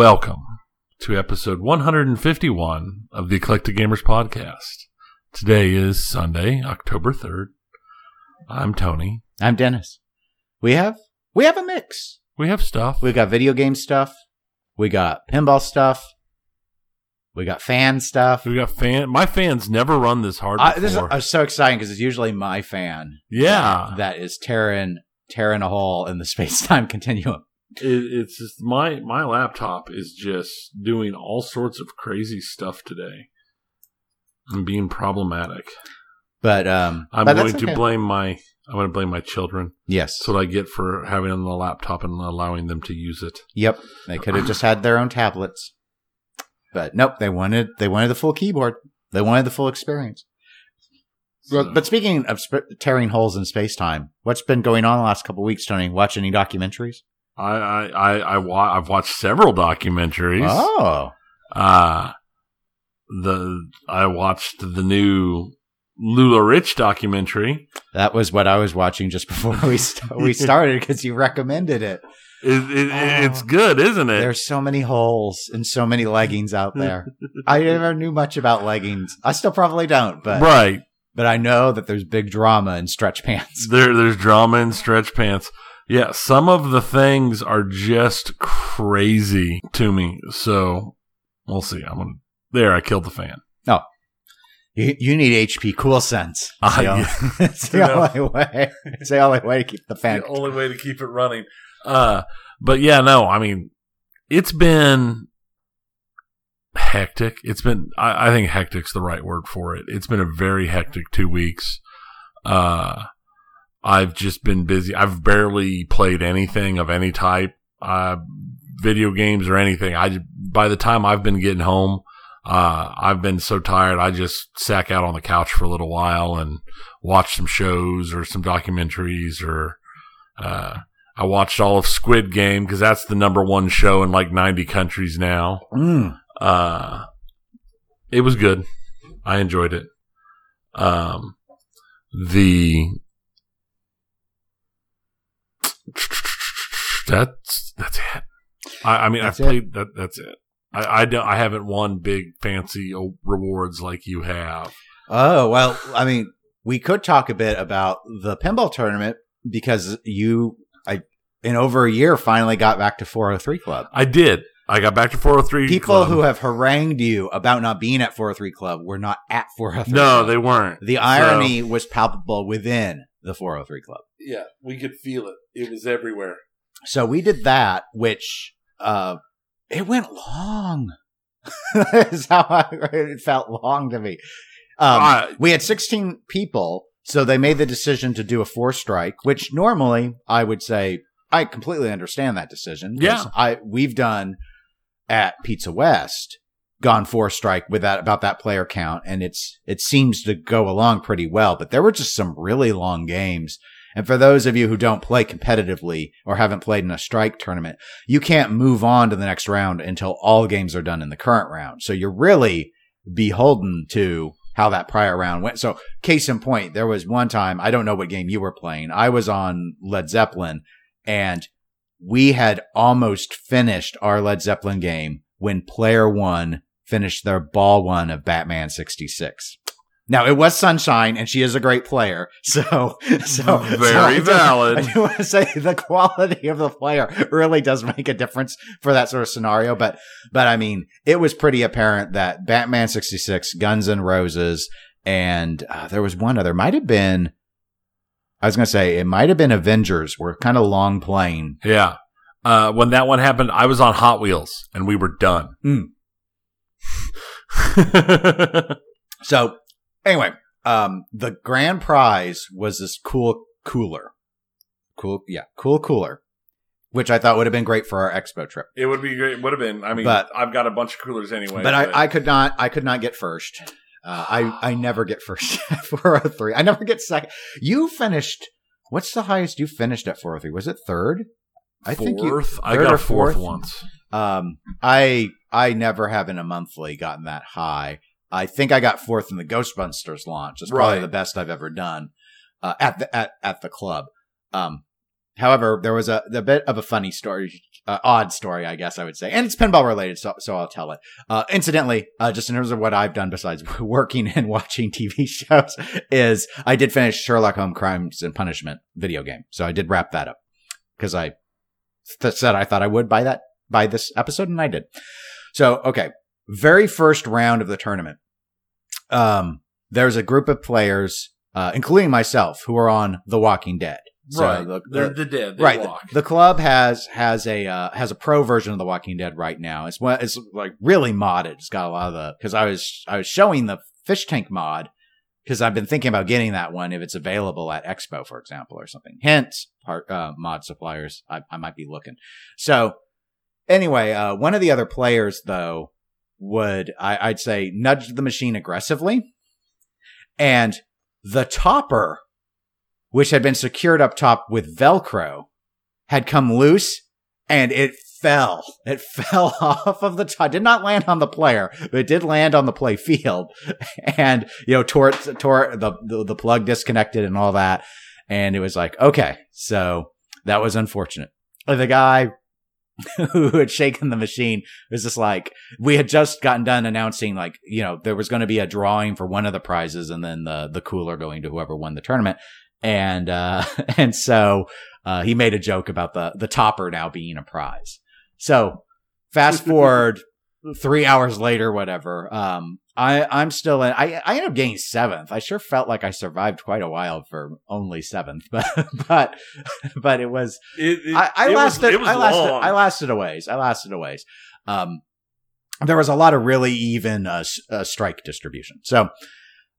Welcome to episode 151 of the Eclectic Gamers Podcast. Today is Sunday, October 3rd. I'm Tony. I'm Dennis. We have we have a mix. We have stuff. We've got video game stuff. We got pinball stuff. We got fan stuff. We got fan. My fans never run this hard I, this is uh, so exciting because it's usually my fan yeah, that is tearing tearing a hole in the space time continuum. It, it's just my my laptop is just doing all sorts of crazy stuff today and being problematic. But um, I'm but going to okay. blame my. I'm going to blame my children. Yes. That's what I get for having on the laptop and allowing them to use it. Yep. They could have just had their own tablets. But nope, they wanted they wanted the full keyboard. They wanted the full experience. So- but speaking of sp- tearing holes in space time, what's been going on the last couple of weeks, Tony? Watch any documentaries? I I I, I wa- I've watched several documentaries. Oh, Uh the I watched the new LuLaRich documentary. that was what I was watching just before we st- we started because you recommended it. It, it, Oh. it's good, isn't it? There's so many holes and so many leggings out there. I never knew much about leggings. I still probably don't, but right. but I know that there's big drama in stretch pants. There there's drama in stretch pants. Yeah, some of the things are just crazy to me. So we'll see. I'm gonna there. I killed the fan. Oh. You, you need HP Cool Sense. It's the, Ah, only, yeah. it's the only way. It's the only way to keep the fan. the only way to keep it running. Uh, but yeah, no, I mean, it's been hectic. It's been, I, I think hectic's the right word for it. It's been a very hectic two weeks. Uh, I've just been busy. I've barely played anything of any type, uh, video games or anything. I, by the time I've been getting home, uh, I've been so tired. I just sack out on the couch for a little while and watch some shows or some documentaries or, uh, I watched all of Squid Game because that's the number one show in like 90 countries now. Mm. Uh, it was good. I enjoyed it. Um, the that's that's it. I, I mean, That's I've it? played that. That's it. I, I don't. I haven't won big fancy rewards like you have. Oh well, I mean, we could talk a bit about the pinball tournament because you, I, in over a year, finally got back to 403 Club. I did. I got back to 403. People Club. who have harangued you about not being at 403 Club were not at 403. no, Club. they weren't. The irony was palpable within the 403 Club. Yeah, we could feel it. It was everywhere. So we did that, which uh it went long. That's how I, it felt long to me. Um, I- we had 16 people, so they made the decision to do a four strike, which normally I would say I completely understand that decision. Yeah. I we've done at Pizza West gone four strike with that about that player count, and it's it seems to go along pretty well. But there were just some really long games. And for those of you who don't play competitively or haven't played in a strike tournament, you can't move on to the next round until all games are done in the current round. So you're really beholden to how that prior round went. So case in point, there was one time, I don't know what game you were playing. I was on Led Zeppelin and we had almost finished our Led Zeppelin game when player one finished their ball one of Batman 66. Now it was Sunshine, and she is a great player. So, so Very so I do- valid. I do want to say the quality of the player really does make a difference for that sort of scenario. But, but I mean, it was pretty apparent that Batman 66, Guns and Roses, and uh, there was one other, might have been, I was going to say, it might have been Avengers We're kind of long playing. Yeah. Uh, when that one happened, I was on Hot Wheels and we were done. Mm. So anyway, um, the grand prize was this cool cooler, cool, yeah, cool cooler, which I thought would have been great for our expo trip. it would be great. Would have been. I mean, But- I've got a bunch of coolers anyway. but I, I could not, I could not get first. Uh, I, I never get first at 403. I never get second. You finished. What's the highest you finished at 403? Was it third? I think you, fourth. I got or fourth, fourth? once. Um, I I never have in a monthly gotten that high. I think I got fourth in the Ghostbusters launch. It's probably Right. the best I've ever done uh, at the at at the club. Um, however, there was a, a bit of a funny story, uh, odd story, I guess I would say, and it's pinball related, so so I'll tell it. Uh, incidentally, uh, just in terms of what I've done besides working and watching TV shows, is I did finish Sherlock Holmes Crimes and Punishment video game, so I did wrap that up because I th- said I thought I would by that by this episode, and I did. So okay, very first round of the tournament. Um, there's a group of players, uh, including myself, who are on The Walking Dead. So right. the- They're the- the dead. They right. walk. The, the club has has a uh, has a pro version of The Walking Dead right now. It's it's like really modded. It's got a lot of the because I was I was showing the fish tank mod because I've been thinking about getting that one if it's available at Expo, for example, or something. Hence, part uh, mod suppliers. I, I might be looking. So anyway, uh, one of the other players though would I, I'd say nudge the machine aggressively, and the topper, which had been secured up top with Velcro, had come loose and it fell. It fell off of the top. Did not land on the player, but it did land on the play field. And, you know, tore, tore the, the, the plug disconnected and all that. And it was like, okay. So that was unfortunate. The guy who had shaken the machine was just like, we had just gotten done announcing like, you know, there was going to be a drawing for one of the prizes and then the, the cooler going to whoever won the tournament. And, uh, and so, uh, he made a joke about the, the topper now being a prize. So fast forward three hours later, whatever. Um, I, I'm still in, I, I ended up getting seventh. I sure felt like I survived quite a while for only seventh, but, but, but it was, It, it- I, I it was- lasted. it was I lasted. long. I lasted a ways. I lasted a ways. Um, there was a lot of really even uh, uh, strike distribution. So,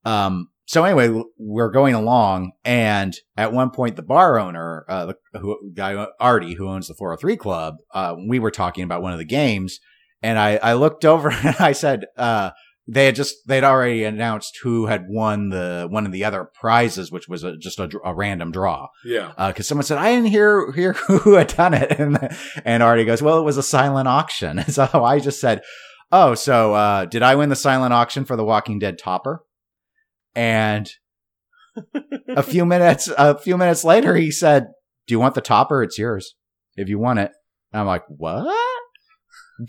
um, so anyway, we're going along, and at one point, the bar owner, uh, the who, guy Artie, who owns the 403 Club, uh, we were talking about one of the games, and I, I looked over and I said, uh, they had just they'd already announced who had won the one of the other prizes, which was a, just a, a random draw yeah. because someone said I didn't hear hear who had done it, and and Artie goes, "Well, it was a silent auction." So I just said, "Oh, so uh, did I win the silent auction for the Walking Dead topper?" And a few minutes a few minutes later, he said, "Do you want the topper? It's yours if you want it." And I'm like, "What?"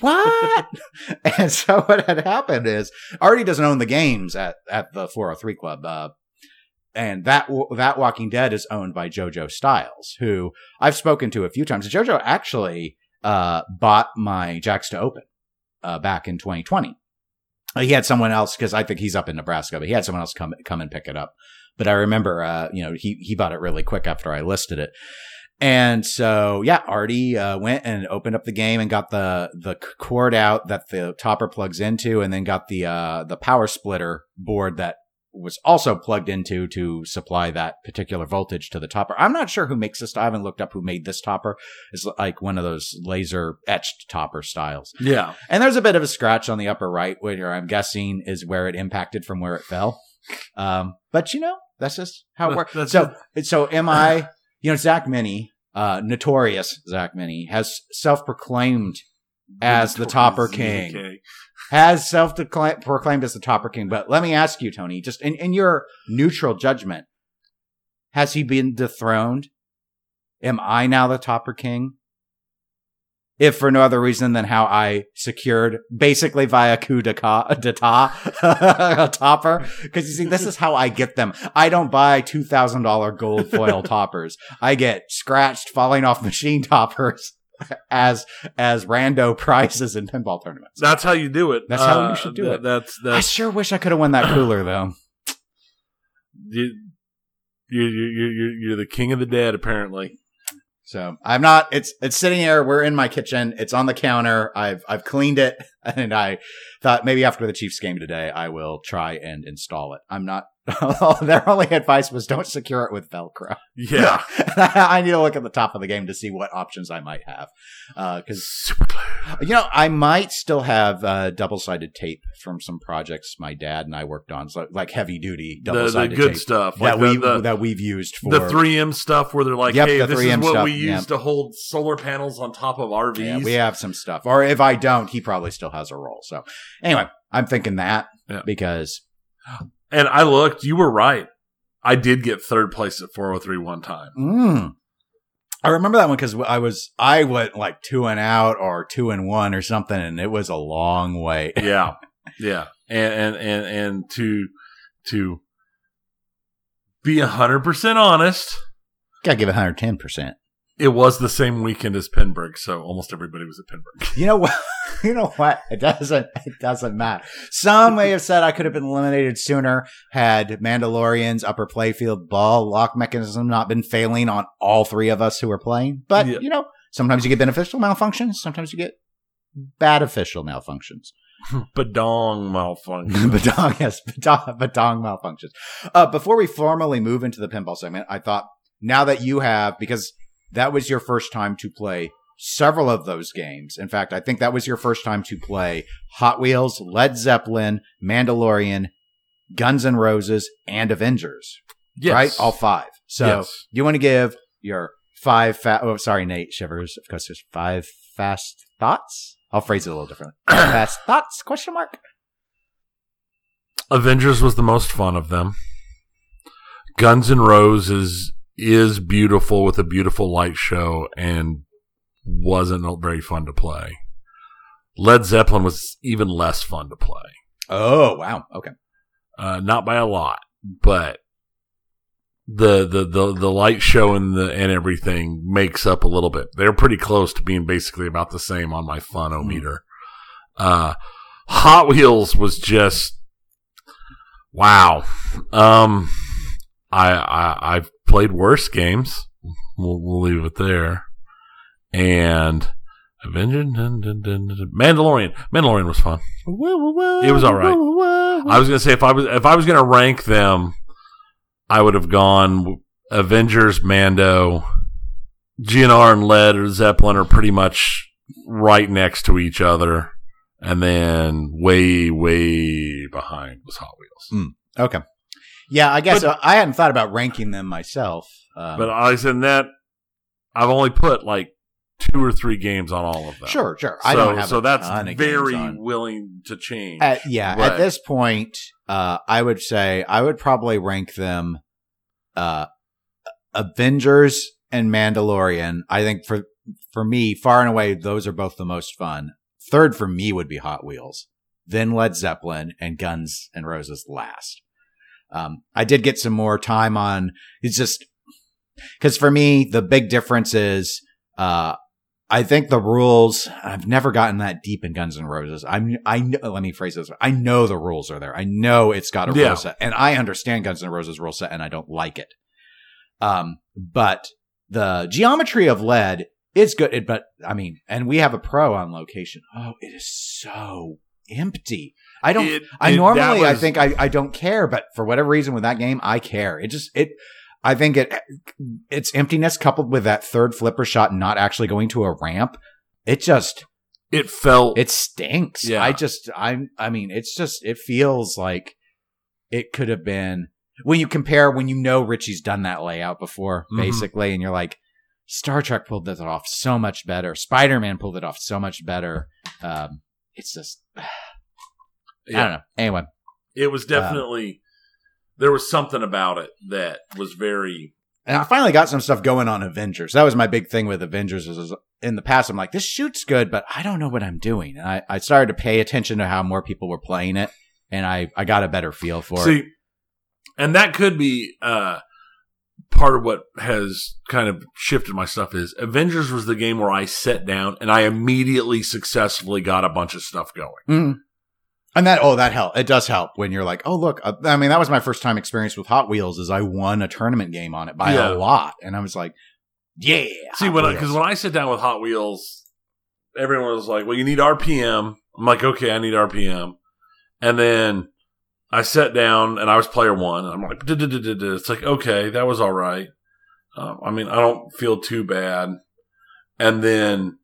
What? and so what had happened is Artie doesn't own the games at, at the 403 club. Uh, and that that Walking Dead is owned by JoJo Styles, who I've spoken to a few times. JoJo actually uh, bought my Jacks to Open uh, back in 2020. Uh, He had someone else because I think he's up in Nebraska, but he had someone else come come and pick it up. But I remember, uh, you know, he he bought it really quick after I listed it. And so, yeah, Artie uh, went and opened up the game and got the the cord out that the topper plugs into, and then got the uh, the power splitter board that was also plugged into to supply that particular voltage to the topper. I'm not sure who makes this. I haven't looked up who made this topper. It's like one of those laser etched topper styles. Yeah. And there's a bit of a scratch on the upper right, where I'm guessing is where it impacted from where it fell. Um, but you know, that's just how it works. So, so am I? You know, Zach Mini, uh, notorious Zach Mini, has self-proclaimed as the Topper King. Okay. has self-proclaimed as the Topper King. But let me ask you, Tony, just in, in your neutral judgment, has he been dethroned? Am I now the Topper King? If for no other reason than how I secured basically via coup d'etat, a topper. Cause you see, this is how I get them. I don't buy $2,000 gold foil toppers. I get scratched falling off machine toppers as, as rando prizes in pinball tournaments. That's how you do it. That's how you uh, should do it. That's I sure wish I could have won that cooler though. you, you, you, you, you're the king of the dead, apparently. So I'm not. It's it's sitting here. We're in my kitchen. It's on the counter. I've I've cleaned it, and I thought maybe after the Chiefs game today, I will try and install it. I'm not. Their only advice was don't secure it with Velcro. Yeah. I need to look at the top of the game to see what options I might have, because glue. you know I might still have uh, double sided tape from some projects my dad and I worked on, so like heavy duty double The, the good tape stuff. that Like we the, the, that we've used for the 3M stuff where they're like, Yep, hey, the this is 3M what stuff, we use yeah. to hold solar panels on top of RVs. Yeah, we have some stuff. Or if I don't, he probably still has a role. So anyway, I'm thinking that Yeah. because and I looked, you were right. I did get third place at 403 one time. mm, I remember that one because I was I went like two and out or two and one or something, and it was a long way. yeah, yeah, and and and and to to be hundred percent honest, Gotta give it 110 percent. It was the same weekend as Pinburgh, so almost everybody was at Pinburgh. You know what? You know what? It doesn't. It doesn't matter. Some may have said I could have been eliminated sooner had Mandalorian's upper playfield ball lock mechanism not been failing on all three of us who were playing. But Yeah. you know, sometimes you get beneficial malfunctions. Sometimes you get bad official malfunctions. Badong malfunction. Badong, yes, badong, badong malfunctions. Uh, before we formally move into the pinball segment, I thought now that you have, because that was your first time to play several of those games. In fact, I think that was your first time to play Hot Wheels, Led Zeppelin, Mandalorian, Guns N' Roses, and Avengers. Yes. Right? All five. So Yes. you want to give your five fa- oh sorry, Nate Shivers. Of course there's five fast thoughts. I'll phrase it a little differently. fast thoughts? Question mark. Avengers was the most fun of them. Guns N' Roses is beautiful with a beautiful light show and wasn't very fun to play. Led Zeppelin was even less fun to play. Oh wow. Okay. Uh, not by a lot, but the, the, the, the light show and the, and everything makes up a little bit. They're pretty close to being basically about the same on my funometer. Uh, Hot Wheels was just, wow. Um, I, I, I've played worse games. We'll, we'll leave it there. And Avenger, dun, dun, dun, dun, Mandalorian. Mandalorian was fun. It was all right. I was gonna say if I was if I was gonna rank them, I would have gone Avengers, Mando, GNR, and Led or Zeppelin are pretty much right next to each other, and then way way behind was Hot Wheels. Hmm. Okay. Yeah, I guess uh, I hadn't thought about ranking them myself. Um, But I said that I've only put like two or three games on all of them. sure, sure. So, I don't have so a that's very willing to change. At, yeah, Right. at this point, uh, I would say I would probably rank them uh, Avengers and Mandalorian. I think for for me, far and away, those are both the most fun. Third for me would be Hot Wheels, then Led Zeppelin, and Guns and Roses last. Um, I did get some more time on. It's just because for me, the big difference is, uh, I think the rules. I've never gotten that deep in Guns N' Roses. I'm. I know. Let me phrase this. I know the rules are there. I know it's got a Yeah. rule set, and I understand Guns N' Roses rule set, and I don't like it. Um, but the geometry of lead is good. It, but I mean, and we have a pro on location. Oh, it is so empty. I don't. It- I it- that normally I think I, I don't care, but for whatever reason with that game, I care. It just it I think it its emptiness coupled with that third flipper shot not actually going to a ramp, it just it felt it stinks. Yeah. I just I'm I mean, it's just it feels like it could have been when you compare when you know Ritchie's done that layout before, Mhm. basically, and you're like, Star Trek pulled this off so much better. Spider Man pulled it off so much better. Um, it's just I don't know. Anyway, It was definitely there was something about it that was very And I finally got some stuff going on Avengers. That was my big thing with Avengers. Is, in the past, I'm like, this shoots good, but I don't know what I'm doing. And I, I started to pay attention to how more people were playing it, and I, I got a better feel for it. see, and that could be uh, part of what has kind of shifted my stuff. Is Avengers was the game where I sat down and I immediately successfully got a bunch of stuff going. Mhm. And that, oh, that help. It does help when you're like, oh, look. uh, I mean, that was my first time experience with Hot Wheels. Is I won a tournament game on it by Yeah. a lot, and I was like, yeah. See, Hot when because when I sit down with Hot Wheels, everyone was like, "Well, you need RPM." I'm like, "Okay, I need RPM," and then I sat down and I was player one. I'm like, "It's like okay, that was all right." Um, I mean, I don't feel too bad. And then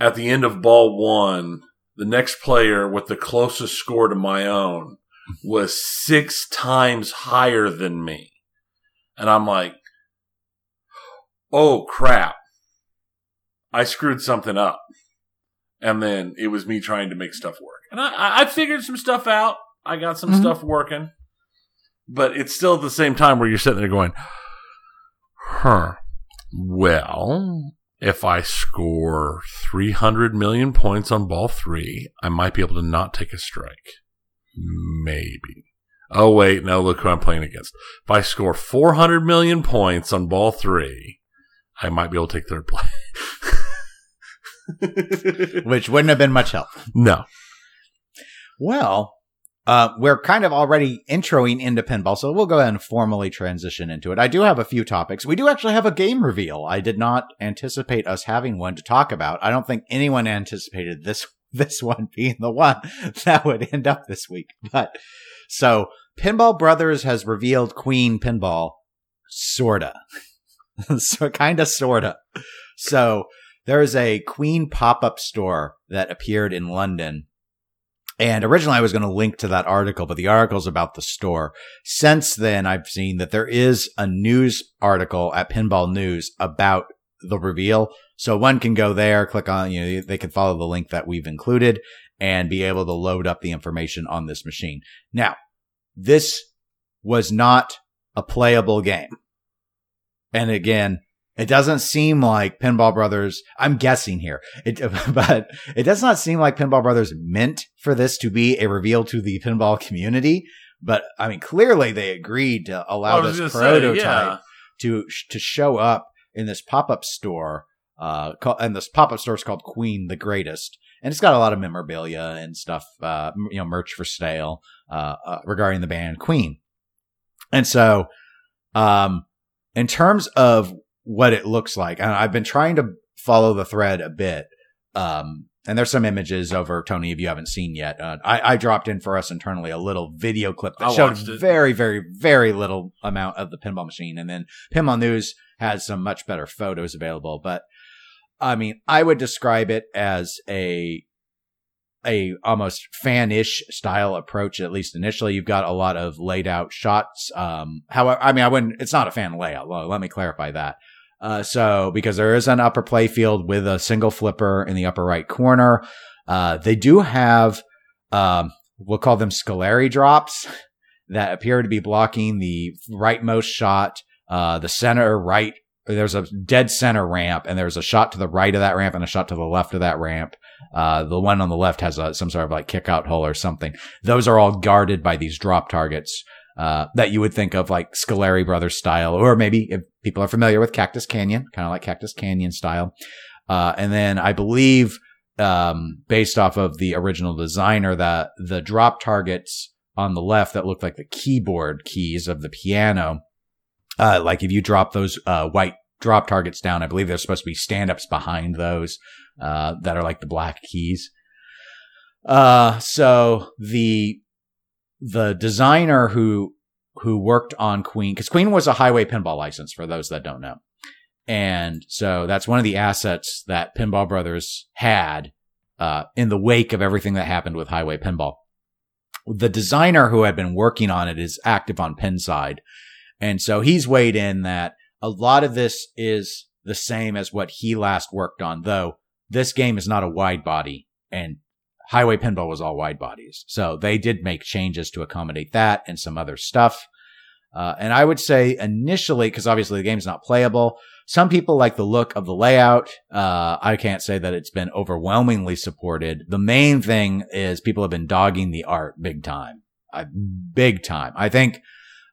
at the end of ball one, the next player with the closest score to my own was six times higher than me, and I'm like oh crap, I screwed something up. And then it was me trying to make stuff work. And I- I, figured some stuff out. I got some Mhm. stuff working. But it's still at the same time where you're sitting there going, huh, Well, if I score 300 million points on ball three, I might be able to not take a strike. Maybe. Oh, wait, no, look who I'm playing against. If I score 400 million points on ball three, I might be able to take third play. which wouldn't have been much help. no. Well, uh, we're kind of already introing into pinball, so we'll go ahead and formally transition into it. I do have a few topics. We do actually have a game reveal. I did not anticipate us having one to talk about. I don't think anyone anticipated this this one being the one that would end up this week. But so Pinball Brothers has revealed Queen Pinball, sorta, so kind of sorta. So there is a Queen pop up store that appeared in London and originally I was going to link to that article, but the article's about the store. Since then, I've seen that there is a news article at Pinball News about the reveal. So one can go there, click on, you know, they can follow the link that we've included and be able to load up the information on this machine. Now, this was not a playable game. And again, it doesn't seem like Pinball Brothers, I'm guessing here, it, but it does not seem like Pinball Brothers meant for this to be a reveal to the pinball community. But I mean, clearly they agreed to allow this prototype say, yeah. to, to show up in this pop up store. Uh, and this pop up store is called Queen the Greatest. And it's got a lot of memorabilia and stuff, uh, you know, merch for sale, uh, uh regarding the band Queen. And so, um, in terms of what it looks like. And I've been trying to follow the thread a bit. Um, and there's some images over Tony if you haven't seen yet. Uh, I, I, dropped in for us internally a little video clip that I showed very, very, very little amount of the pinball machine, and then Pinball News has some much better photos available. But I mean, I would describe it as a a almost fan-ish style approach, at least initially. You've got a lot of laid out shots. Um, however, I mean, I wouldn't. It's not a fan layout. Let me clarify that. Uh, so because there is an upper play field with a single flipper in the upper right corner, uh, they do have, um, we'll call them Scolari drops that appear to be blocking the rightmost shot, uh, the center right. There's a dead center ramp and there's a shot to the right of that ramp and a shot to the left of that ramp. Uh, the one on the left has a, some sort of like kick out hole or something. Those are all guarded by these drop targets uh, that you would think of like Scolari Brothers style, or maybe if people are familiar with Cactus Canyon, kind of like Cactus Canyon style. Uh, and then I believe, um, based off of the original designer, that the drop targets on the left that look like the keyboard keys of the piano, uh, like if you drop those, uh, white drop targets down, I believe there's supposed to be stand ups behind those, uh, that are like the black keys. Uh, so the the designer who who worked on Queen, because Queen was a highway pinball license for those that don't know. And so that's one of the assets that Pinball Brothers had uh, in the wake of everything that happened with Highway Pinball. The designer who had been working on it is active on Pinside. And so he's weighed in that a lot of this is the same as what he last worked on, though this game is not a wide body and Highway Pinball was all wide bodies. So they did make changes to accommodate that and some other stuff. Uh, and I would say initially, because obviously the game's not playable, some people like the look of the layout. Uh, I can't say that it's been overwhelmingly supported. The main thing is people have been dogging the art big time. Uh, big time. I think,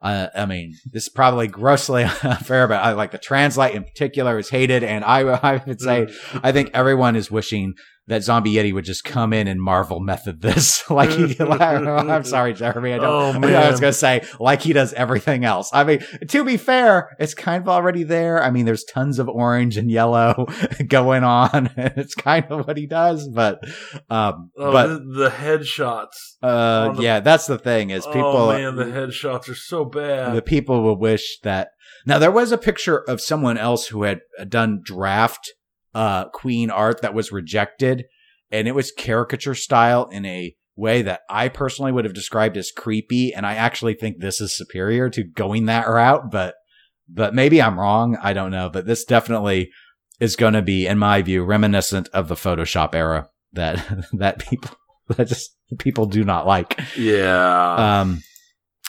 uh, I mean, this is probably grossly unfair, but I like the translite in particular is hated. And I, I would say, I think everyone is wishing that Zombie Yeti would just come in and Marvel method this like he. I'm sorry, Jeremy. I don't. Oh, I was gonna say like he does everything else. I mean, to be fair, it's kind of already there. I mean, there's tons of orange and yellow going on. and it's kind of what he does, but um, oh, but the, the headshots. Uh, the, yeah, that's the thing is people. Oh man, the headshots are so bad. The people will wish that. Now there was a picture of someone else who had done draft uh, Queen art that was rejected, and it was caricature style in a way that I personally would have described as creepy. And I actually think this is superior to going that route, but but maybe I'm wrong. I don't know. But this definitely is going to be, in my view, reminiscent of the Photoshop era that that people that just people do not like. Yeah. Um.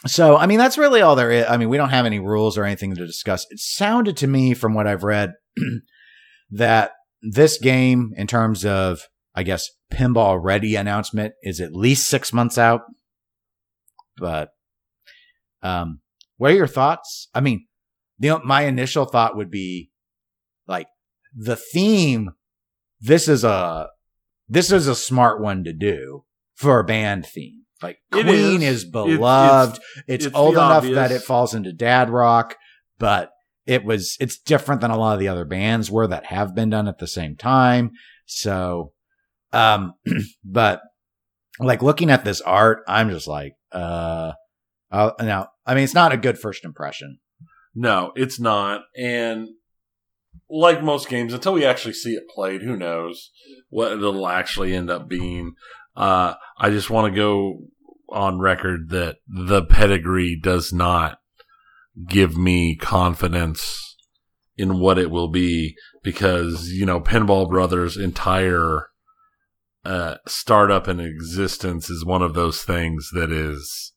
so, I mean, that's really all there is. I mean, we don't have any rules or anything to discuss. It sounded to me from what I've read that this game, in terms of, I guess, pinball ready announcement, is at least six months out. But, um, what are your thoughts? I mean, the, my initial thought would be like the theme. This is a, this is a smart one to do for a band theme. Like Queen is. is, It- beloved. it's, it's old enough obvious. that it falls into dad rock, but it was it's different than a lot of the other bands were that have been done at the same time. So, um, but like looking at this art, I'm just like, uh, uh, now I mean it's not a good first impression. No, it's not. And like most games, until we actually see it played, who knows what it'll actually end up being. Uh, I just want to go on record that the pedigree does not give me confidence in what it will be because, you know, Pinball Brothers' entire uh, startup and existence is one of those things that is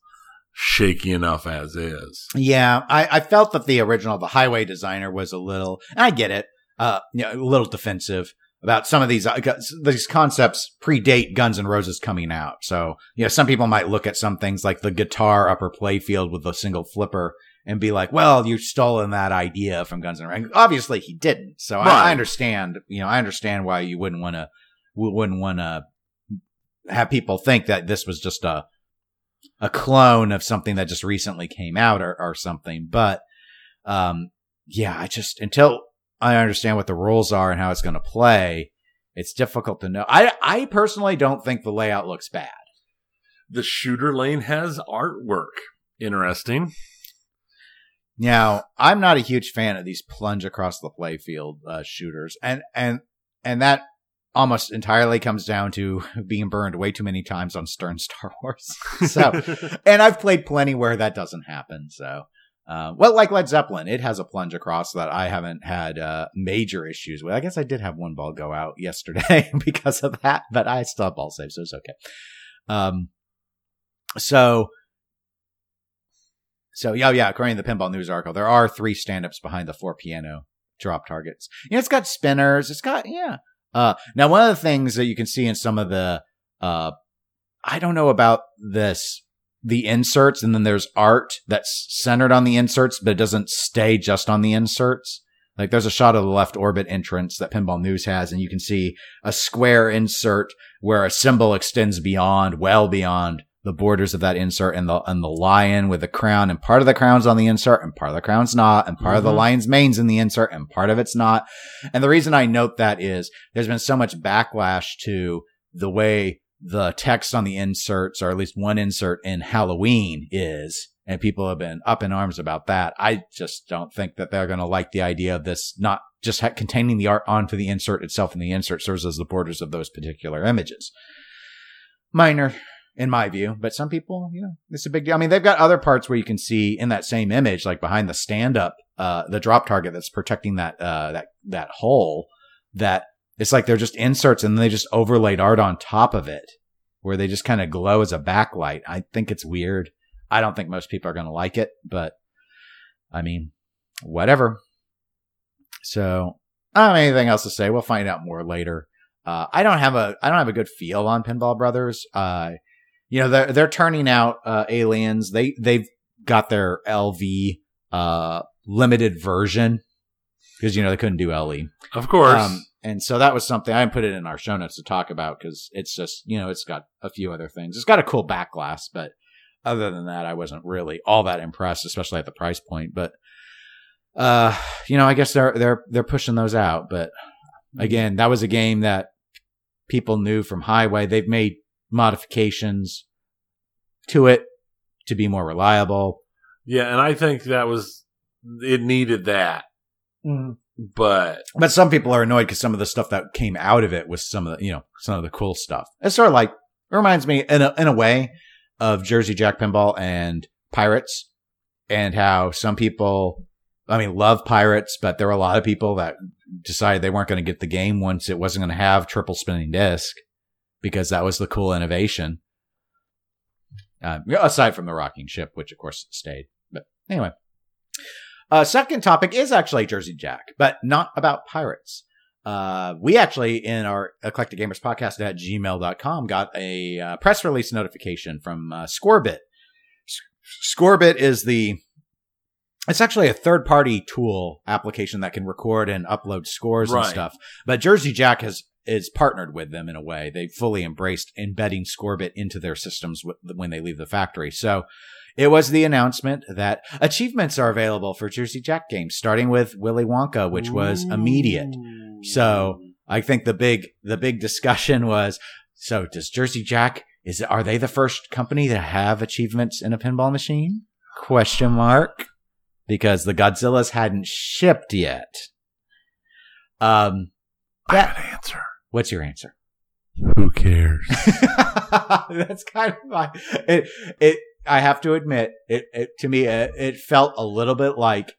shaky enough as is. Yeah, I, I felt that the original, the highway designer, was a little. And I get it, uh, you know, a little defensive about some of these uh, these concepts predate Guns N' Roses coming out. So you know, some people might look at some things like the guitar upper playfield with a single flipper and be like, "Well, you've stolen that idea from Guns N' Roses." Obviously, he didn't. So I, I understand. You know, I understand why you wouldn't want to wouldn't want to have people think that this was just a a clone of something that just recently came out or, or something. But um, yeah, I just until I understand what the rules are and how it's going to play, it's difficult to know. I I personally don't think the layout looks bad. The shooter lane has artwork. Interesting. Now, I'm not a huge fan of these plunge across the playfield uh, shooters, and and and that almost entirely comes down to being burned way too many times on Stern Star Wars. so, and I've played plenty where that doesn't happen. So, uh, well, like Led Zeppelin, it has a plunge across that I haven't had uh, major issues with. I guess I did have one ball go out yesterday because of that, but I still have ball save, so it's okay. Um, so. So yeah, yeah. According to the Pinball News article, there are three stand-ups behind the four piano drop targets. You know, it's got spinners. It's got yeah. Uh, now one of the things that you can see in some of the, uh, I don't know about this, the inserts, and then there's art that's centered on the inserts, but it doesn't stay just on the inserts. Like there's a shot of the left orbit entrance that Pinball News has, and you can see a square insert where a symbol extends beyond, well beyond the borders of that insert and the and the lion with the crown and part of the crown's on the insert and part of the crown's not and part of the Mhm. lion's mane's in the insert and part of it's not. And the reason i note that is there's been so much backlash to the way the text on the inserts or at least one insert in halloween is and people have been up in arms about that. I just don't think that they're going to like the idea of this not just ha- containing the art onto the insert itself and the insert serves as the borders of those particular images. Minor in my view. But some people, you know, it's a big deal. I mean, they've got other parts where you can see in that same image, like behind the stand up, uh, the drop target that's protecting that, uh, that, that hole that it's like they're just inserts and they just overlaid art on top of it where they just kind of glow as a backlight. I think it's weird. I don't think most people are going to like it, but I mean, whatever. So I don't have anything else to say. We'll find out more later. Uh, I don't have a I don't have a good feel on Pinball Brothers. Uh, you know they're they're turning out uh, aliens. They they've got their LV uh, limited version because you know they couldn't do LE. Of course. Um, and so that was something I put it in our show notes to talk about because it's just you know it's got a few other things. It's got a cool back glass, but other than that, I wasn't really all that impressed, especially at the price point. But uh, you know, I guess they're they're they're pushing those out. But again, that was a game that people knew from Highway. They've made modifications to it to be more reliable. yeah, and I think that was it needed that. Mm-hmm. But But some people are annoyed because some of the stuff that came out of it was some of the, you know, some of the cool stuff. It's sort of like, it reminds me in a, in a way of Jersey Jack Pinball and Pirates and how some people, I mean, love Pirates, but there were a lot of people that decided they weren't going to get the game once it wasn't going to have triple spinning disc because that was the cool innovation. Uh, aside from the rocking ship, which of course stayed. But anyway. Uh, second topic is actually Jersey Jack, but not about pirates. Uh, we actually, in our Eclectic Gamers podcast at gmail.com, got a uh, press release notification from uh, Scorbit. S- Scorbit is the, it's actually a third party tool application that can record and upload scores and stuff. But Jersey Jack has, is partnered with them in a way. They fully embraced embedding Scorbit into their systems when they leave the factory. So it was the announcement that achievements are available for Jersey Jack games, starting with Willy Wonka, which was immediate. So I think the big the big discussion was so does Jersey Jack is are they the first company to have achievements in a pinball machine? Question mark. Because the Godzillas hadn't shipped yet. Um I have an answer. What's your answer? Who cares? That's kind of my it it I have to admit it, it to me it, it felt a little bit like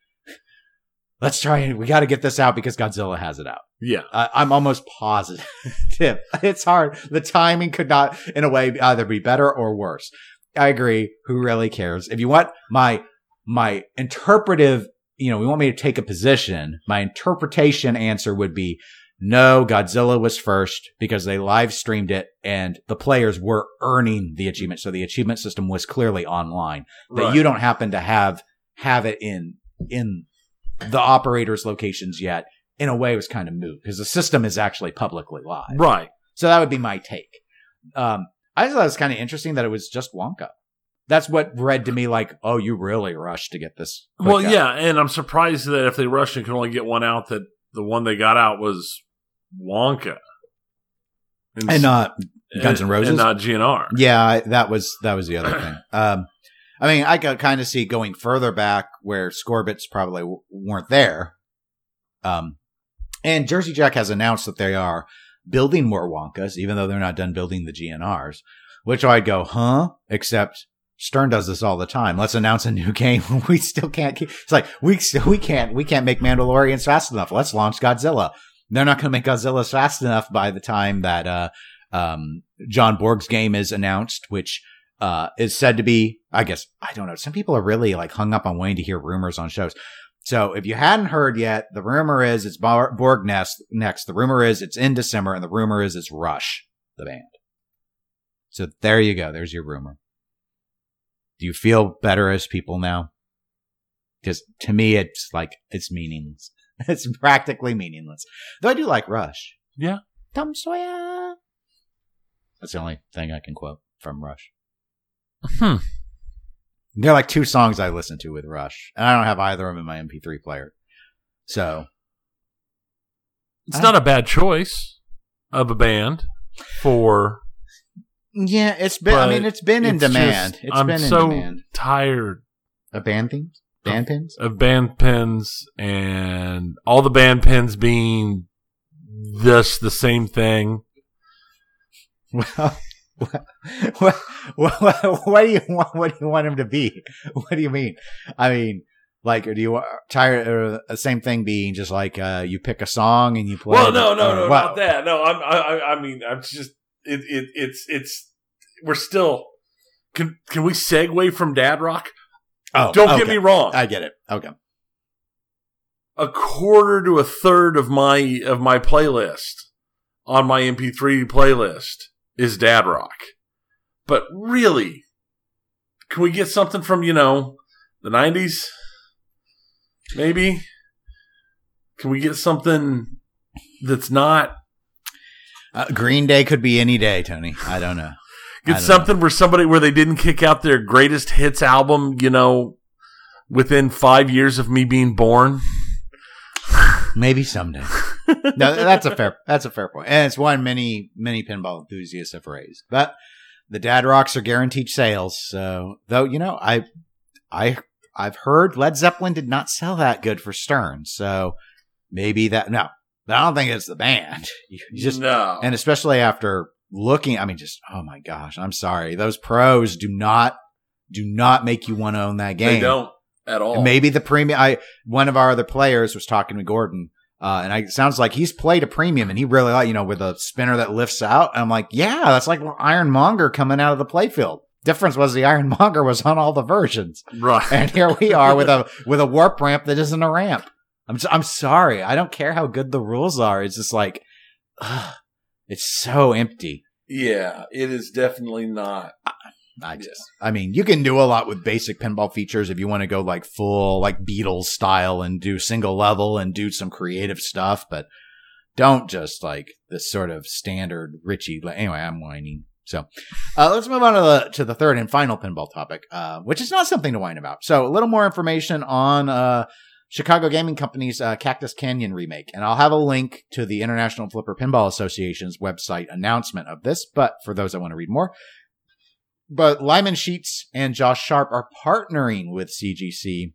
let's try and we got to get this out because Godzilla has it out. yeah. I, I'm almost positive. it's hard. The timing could not, in a way, either be better or worse. I agree. Who really cares? If you want my my interpretive, you know, we want me to take a position. My interpretation answer would be no. Godzilla was first because they live streamed it, and the players were earning the achievement. So the achievement system was clearly online. That Right. you don't happen to have have it in in the operators' locations yet in a way was kind of moot because the system is actually publicly live. Right. So that would be my take. Um, I just thought it was kind of interesting that it was just Wonka. That's what read to me like, oh, you really rushed to get this. Well, out. yeah, and I'm surprised that if they rushed and could only get one out, that the one they got out was Wonka, and not Guns N' Roses? and not GNR. Yeah, I- that was that was the other thing. Um, I mean, I could kind of see going further back where Scorbits probably w- weren't there. Um, and Jersey Jack has announced that they are building more Wonkas, even though they're not done building the GNRs. Which I'd go, huh? Except Stern does this all the time. Let's announce a new game. we still can't. Keep, it's like we still we can't we can't make Mandalorians fast enough. Let's launch Godzilla. They're not going to make Godzilla fast enough by the time that uh, um, John Borg's game is announced, which uh, is said to be, I guess, I don't know. Some people are really like hung up on waiting to hear rumors on shows. So if you hadn't heard yet, the rumor is it's Borg next. Next, the rumor is it's in December, and the rumor is it's Rush, the band. So there you go. There's your rumor. Do you feel better as people now? Because to me, it's like it's meaningless. It's practically meaningless. Though I do like Rush. Yeah. Tom Sawyer. That's the only thing I can quote from Rush. Hmm. There are like two songs I listen to with Rush, and I don't have either of them in my MP3 player. So It's not a bad choice of a band for. yeah, it's been. I mean, it's been in demand. just- It's I'm been so in demand. tired A band theme, band pins. of band pins and all the band pins being this the same thing. Well, what, what, what, what do you want? What do you want him to be? What do you mean? I mean, like, do you want tired or the same thing being just like uh, you pick a song and you play? Well, no, no, or no, what? not that. No, I'm, I, I, I mean, I'm just, it, it, it's, it's, we're still. Can can we segue from Dad Rock? Oh, Don't get me wrong. I get it. Okay. a quarter to a third of my of my playlist on my MP3 playlist is Dad Rock. But really, can we get something from, you know, the 90s? Maybe? Can we get something that's not Uh, Green Day could be any day, Tony. I don't know. I get don't something where somebody where they didn't kick out their greatest hits album, you know, within 5 years of me being born? Maybe someday. no, that's a fair. That's a fair point, and it's one many many pinball enthusiasts have raised. But the Dad Rocks are guaranteed sales. So, though you know, I, I, I've heard Led Zeppelin did not sell that good for Stern. So maybe that no, I don't think it's the band. You just no. and especially after looking, I mean, just oh my gosh, I'm sorry, those pros do not do not make you want to own that game. they don't at all. And maybe the premium. I one of our other players was talking to Gordon, uh, and I, it sounds like he's played a premium, and he really like you know with a spinner that lifts out. And I'm like, yeah, that's like Iron Monger coming out of the playfield. Difference was the Iron Monger was on all the versions, Right. and here we are with a with a warp ramp that isn't a ramp. I'm I'm sorry. I don't care how good the rules are. It's just like, ugh, it's so empty. yeah, it is definitely not. I just, I mean, you can do a lot with basic pinball features if you want to go like full, like Beatles style and do single level and do some creative stuff, but don't just like this sort of standard Ritchie. Anyway, I'm whining. So, uh, let's move on to the, to the third and final pinball topic, uh, which is not something to whine about. So a little more information on, uh, Chicago Gaming Company's uh, Cactus Canyon remake. And I'll have a link to the International Flipper Pinball Association's website announcement of this. But for those that want to read more, but Lyman Sheets and Josh Sharp are partnering with CGC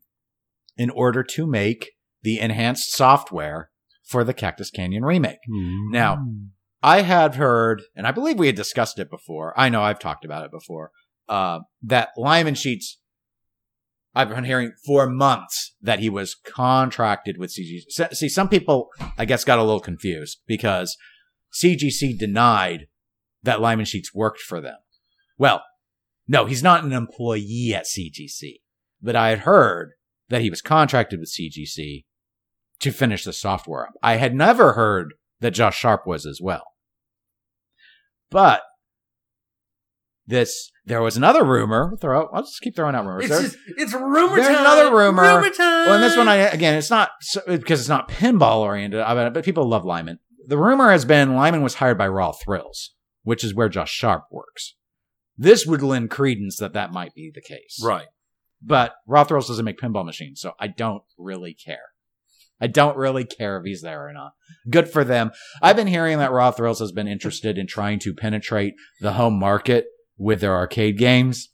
in order to make the enhanced software for the Cactus Canyon remake. Now, I had heard, and I believe we had discussed it before. I know I've talked about it before. Uh, that Lyman Sheets, I've been hearing for months that he was contracted with CGC. See, some people, I guess, got a little confused because CGC denied that Lyman Sheets worked for them. Well, no, he's not an employee at CGC, but I had heard that he was contracted with CGC to finish the software up. I had never heard that Josh Sharp was as well. But this, there was another rumor. Throw, I'll just keep throwing out rumors. It's There- just, it's rumor There's time. another rumor. Rumor time. well, and this one, I again, it's not so, because it's not pinball oriented, but people love Lyman. The rumor has been Lyman was hired by Raw Thrills, which is where Josh Sharp works. This would lend credence that that might be the case, right. But Raw Thrills doesn't make pinball machines, so I don't really care. I don't really care if he's there or not. Good for them. I've been hearing that Raw Thrills has been interested in trying to penetrate the home market with their arcade games.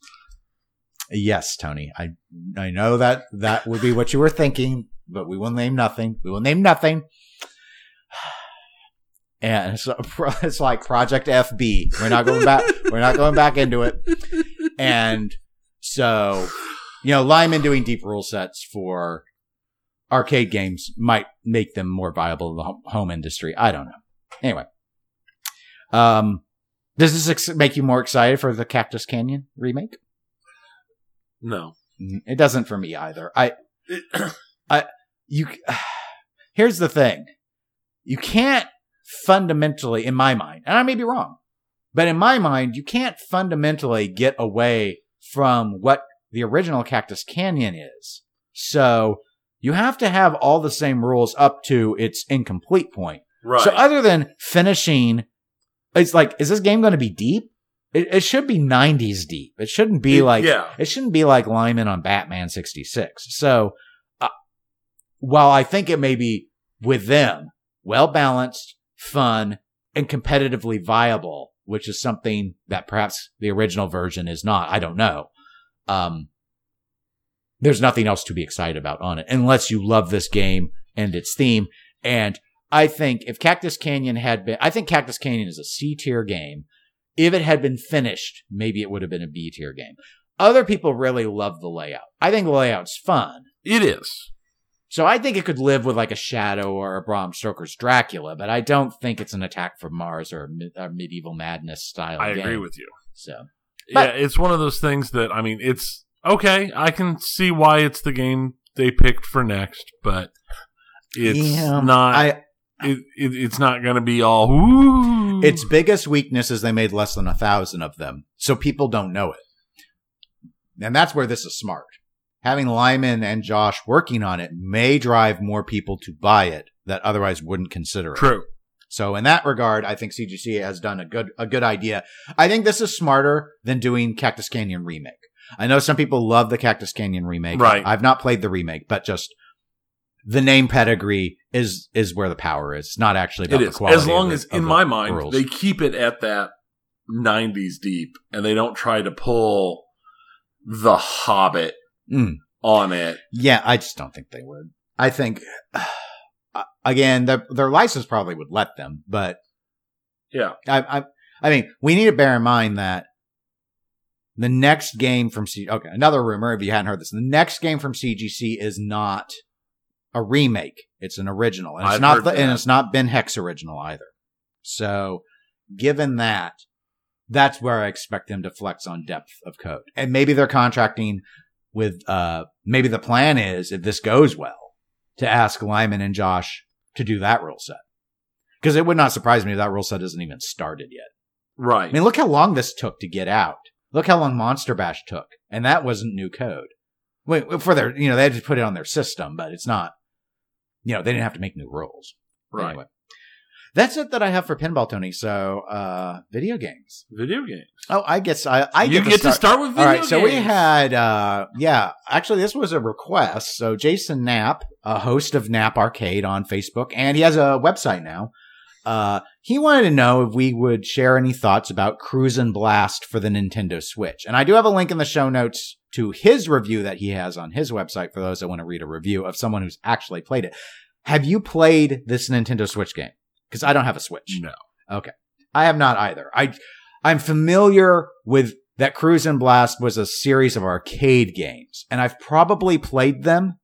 Yes, Tony. I I know that that would be what you were thinking, but we will name nothing. We will name nothing. And so it's like Project FB. We're not going back. We're not going back into it. And so, you know, Lyman doing deep rule sets for arcade games might make them more viable in the home industry. I don't know. Anyway, um, does this ex- make you more excited for the Cactus Canyon remake? No. Mm, It doesn't for me either. I, I, you, here's the thing. You can't fundamentally, in my mind, and I may be wrong, but in my mind, you can't fundamentally get away from what the original Cactus Canyon is. So you have to have all the same rules up to its incomplete point. Right. So other than finishing, it's like, is this game going to be deep? It, it should be 90s deep. It shouldn't be It- like, yeah. it shouldn't be like Lyman on Batman 66. So, uh, while I think it may be with them well balanced, fun, and competitively viable, which is something that perhaps the original version is not. I don't know. Um, there's nothing else to be excited about on it unless you love this game and its theme. And I think if Cactus Canyon had been, I think Cactus Canyon is a C tier game. If it had been finished, maybe it would have been a B tier game. Other people really love the layout. I think the layout's fun. it is. So I think it could live with like a Shadow or a Bram Stoker's Dracula, but I don't think it's an Attack from Mars or a, a Medieval Madness style I game. agree with you. So yeah, it's one of those things that I mean, it's okay. I can see why it's the game they picked for next, but it's Yeah, not. I it, it, it's not going to be all. Ooh. its biggest weakness is they made less than a thousand of them, so people don't know it. And that's where this is smart. Having Lyman and Josh working on it may drive more people to buy it that otherwise wouldn't consider it. true. So in that regard, I think CGC has done a good a good idea. I think this is smarter than doing Cactus Canyon remake. I know some people love the Cactus Canyon remake. Right. I've not played the remake, but just the name pedigree is is where the power is. It's not actually about It the quality. as long the- as, of in the my mind, rules. they keep it at that '90s deep, and they don't try to pull the Hobbit Mm. on it. Yeah, I just don't think they would. I think uh, again, their their license probably would let them, but Yeah, I, I, I mean, we need to bear in mind that the next game from C. Okay, another rumor. If you hadn't heard this, the next game from CGC is not a remake; it's an original, and it's I've not the, and it's not Ben Hex original either. So, given that, that's where I expect them to flex on depth of code. And maybe they're contracting with, uh, maybe the plan is if this goes well to ask Lyman and Josh to do that rule set. Cause it would not surprise me if that rule set isn't even started yet. Right. I mean, look how long this took to get out. Look how long Monster Bash took. And that wasn't new code. Wait, for their, you know, they had to put it on their system, but it's not, you know, they didn't have to make new rules. right. Anyway. That's it that I have for pinball, Tony. So, uh, video games. Video games. Oh, I guess I, I you get, to start with video All right, so we had, uh, yeah, actually, this was a request. So Jason Knapp, a host of Knapp Arcade on Facebook, and he has a website now. Uh, he wanted to know if we would share any thoughts about Cruis'n Blast for the Nintendo Switch. And I do have a link in the show notes to his review that he has on his website for those that want to read a review of someone who's actually played it. Have you played this Nintendo Switch game? Because I don't have a Switch. No. Okay. I have not either. I I'm familiar with that Cruis'n Blast was a series of arcade games, and I've probably played them.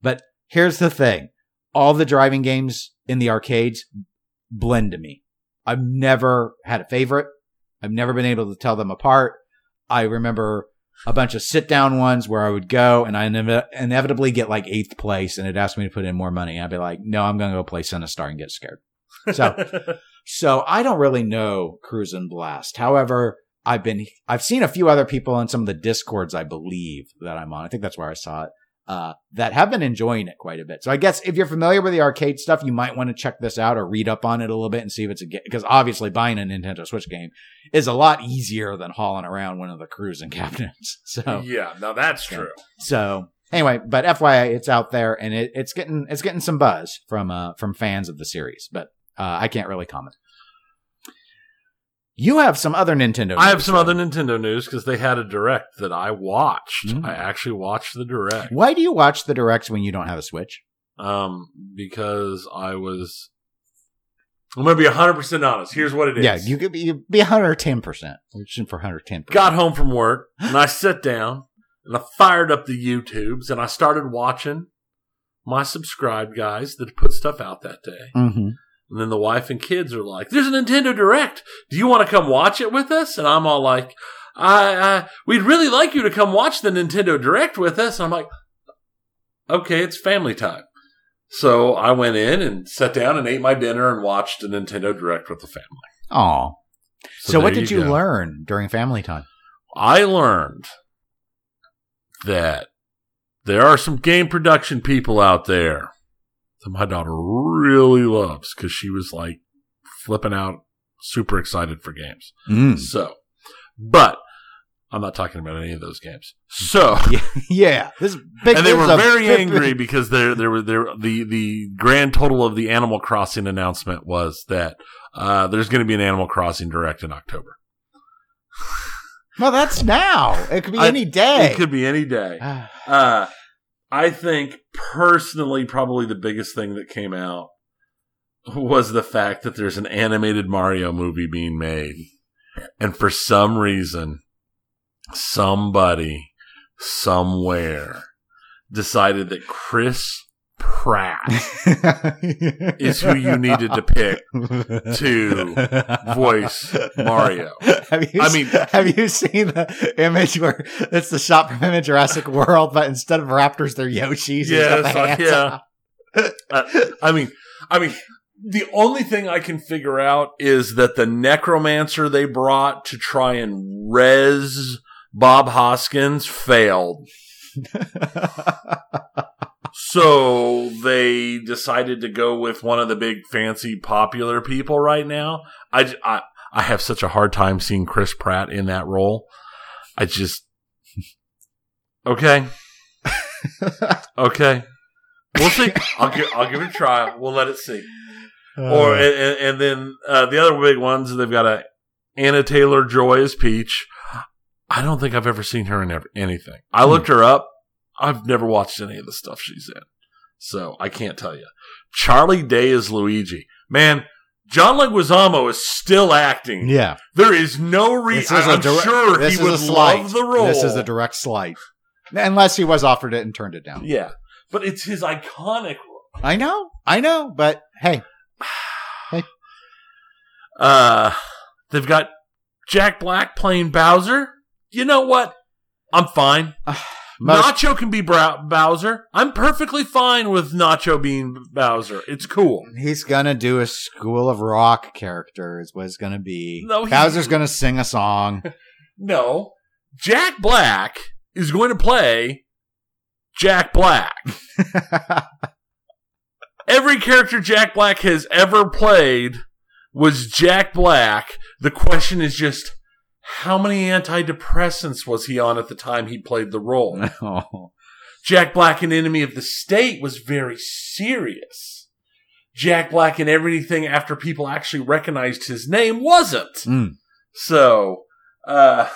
But here's the thing: all the driving games in the arcades blend to me. I've never had a favorite. I've never been able to tell them apart. I remember a bunch of sit down ones where I would go and I inev- inevitably get like eighth place and it asked me to put in more money. I'd be like, no, I'm going to go play Sinistar and get scared. So so I don't really know Cruis'n Blast. However, I've been I've seen a few other people on some of the discords I believe that I'm on. I think that's where I saw it. Uh, that have been enjoying it quite a bit. So I guess if you're familiar with the arcade stuff, you might want to check this out or read up on it a little bit and see if it's a because obviously buying a Nintendo Switch game is a lot easier than hauling around one of the cruising cabinets. So yeah, now that's true. so anyway, but FYI, it's out there and it, it's getting it's getting some buzz from uh from fans of the series, but uh, I can't really comment. You have some other Nintendo. News, I have some other Nintendo news because they had a direct that I watched. Mm. I actually watched the direct. Why do you watch the directs when you don't have a Switch? Um, because I was. I'm gonna be 100 percent honest. Here's what it is. Yeah, you could be be 110 percent. Shooting for 110. got home from work and I sat down and I fired up the YouTubes and I started watching my subscribed guys that put stuff out that day. Mm-hmm. And then the wife and kids are like, "There's a Nintendo Direct. Do you want to come watch it with us?" And I'm all like, "I, I we'd really like you to come watch the Nintendo Direct with us." And I'm like, "Okay, it's family time." So I went in and sat down and ate my dinner and watched the Nintendo Direct with the family. Oh, so, what did you, go. learn during family time? I learned that there are some game production people out there that my daughter really loves because she was like flipping out, super excited for games. Mm. So, but I'm not talking about any of those games. So, yeah, this big. and they were is a very angry because there, there were there the the grand total of the Animal Crossing announcement was that uh, there's going to be an Animal Crossing direct in October. Well, that's now. It could be I- any day. It could be any day. Uh, I think personally, probably the biggest thing that came out was the fact that there's an animated Mario movie being made. And for some reason, somebody somewhere decided that Chris Pratt is who you needed to pick to voice Mario. Have you, I mean- have you seen the image where it's the shot from in Jurassic World, but instead of raptors, they're Yoshis? He's Yes, the uh, yeah. Uh, I mean, I mean, the only thing I can figure out is that the necromancer they brought to try and res Bob Hoskins failed. So they decided to go with one of the big fancy popular people right now. I I have such a hard time seeing Chris Pratt in that role. I just, okay. Okay. We'll see. I'll give, I'll give it a try. We'll let it see. Or, and, and- and then, uh, the other big ones, they've got a Anna Taylor Joy as Peach. I don't think I've ever seen her in ever, anything. I Hmm. looked her up. I've never watched any of the stuff she's in. So I can't tell you. Charlie Day is Luigi. Man, John Leguizamo is still acting. yeah, There is no reason. I'm direct- sure he would love the role. This is a direct slight, unless he was offered it and turned it down. yeah, but it's his iconic role. I know, I know, but hey, Uh, they've got Jack Black playing Bowser. You know what? I'm fine. Most- Nacho can be Brow- Bowser. I'm perfectly fine with Nacho being Bowser. It's cool. He's gonna do a School of Rock character. Is what it's gonna be. No, he- Bowser's gonna sing a song. No, Jack Black is going to play Jack Black. Every character Jack Black has ever played was Jack Black. The question is just how many antidepressants was he on at the time he played the role? oh. Jack Black in Enemy of the State was very serious. Jack Black in everything after people actually recognized his name wasn't. Mm. So, uh,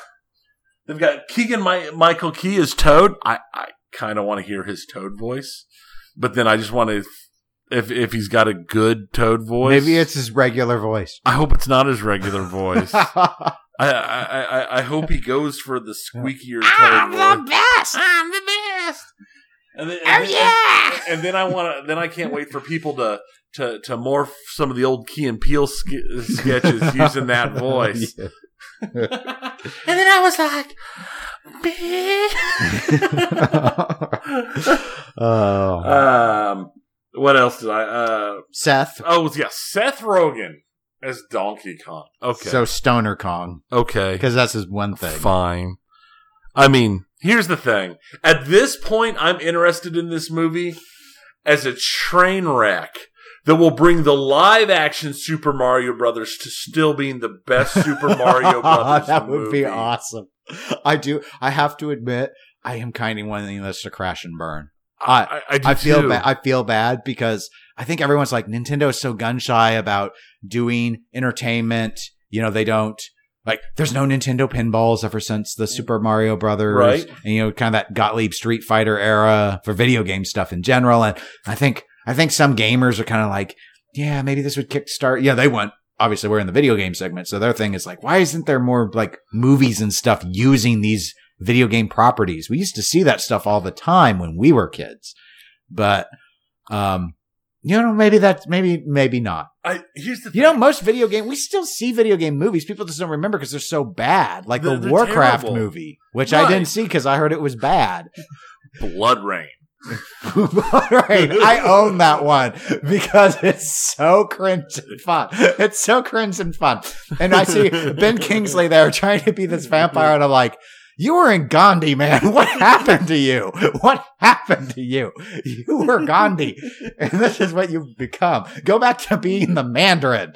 they've got Keegan My- Michael Key as Toad. I, I kind of want to hear his Toad voice, but then I just want to, if, if he's got a good Toad voice. Maybe it's his regular voice. I hope it's not his regular voice. I, I, I, I hope he goes for the squeakier Toad voice. best. I'm the best. And then, Oh, and then- yeah. And, then I want to. Then I can't wait for people to to to morph some of the old Key and Peele ske- sketches using that voice. and then I was like, oh. um, what else did I? Uh, Seth. oh yeah, Seth Rogen as Donkey Kong. Okay, So Stoner Kong, okay, because that's his one thing. fine. I mean, here's the thing. At this point, I'm interested in this movie as a train wreck that will bring the live action Super Mario Brothers to still being the best Super Mario Brothers. that would be awesome. I do. I have to admit, I am kind of wanting this to crash and burn. I I, I, do I feel too. bad. I feel bad because I think everyone's like Nintendo is so gun shy about doing entertainment. You know, they don't like. There's no Nintendo pinballs ever since the Super Mario Brothers, Right. And you know, kind of that Gottlieb Street Fighter era for video game stuff in general. And I think I think some gamers are kind of like, yeah, maybe this would kickstart. Yeah, they want. Obviously, we're in the video game segment, so their thing is like, why isn't there more like movies and stuff using these video game properties? We used to see that stuff all the time when we were kids, but um, you know, maybe that's maybe maybe not. I, here's the You know, most video game we still see video game movies. People just don't remember because they're so bad, like They're- the they're Warcraft terrible. movie, which I Right. didn't see because I heard it was bad. BloodRayne. right. I own that one because it's so cringe and fun. It's so cringe and fun. And I see Ben Kingsley there trying to be this vampire, and I'm like, you were in Gandhi, man. What happened to you? What happened to you? You were Gandhi, and this is what you've become. Go back to being the Mandarin.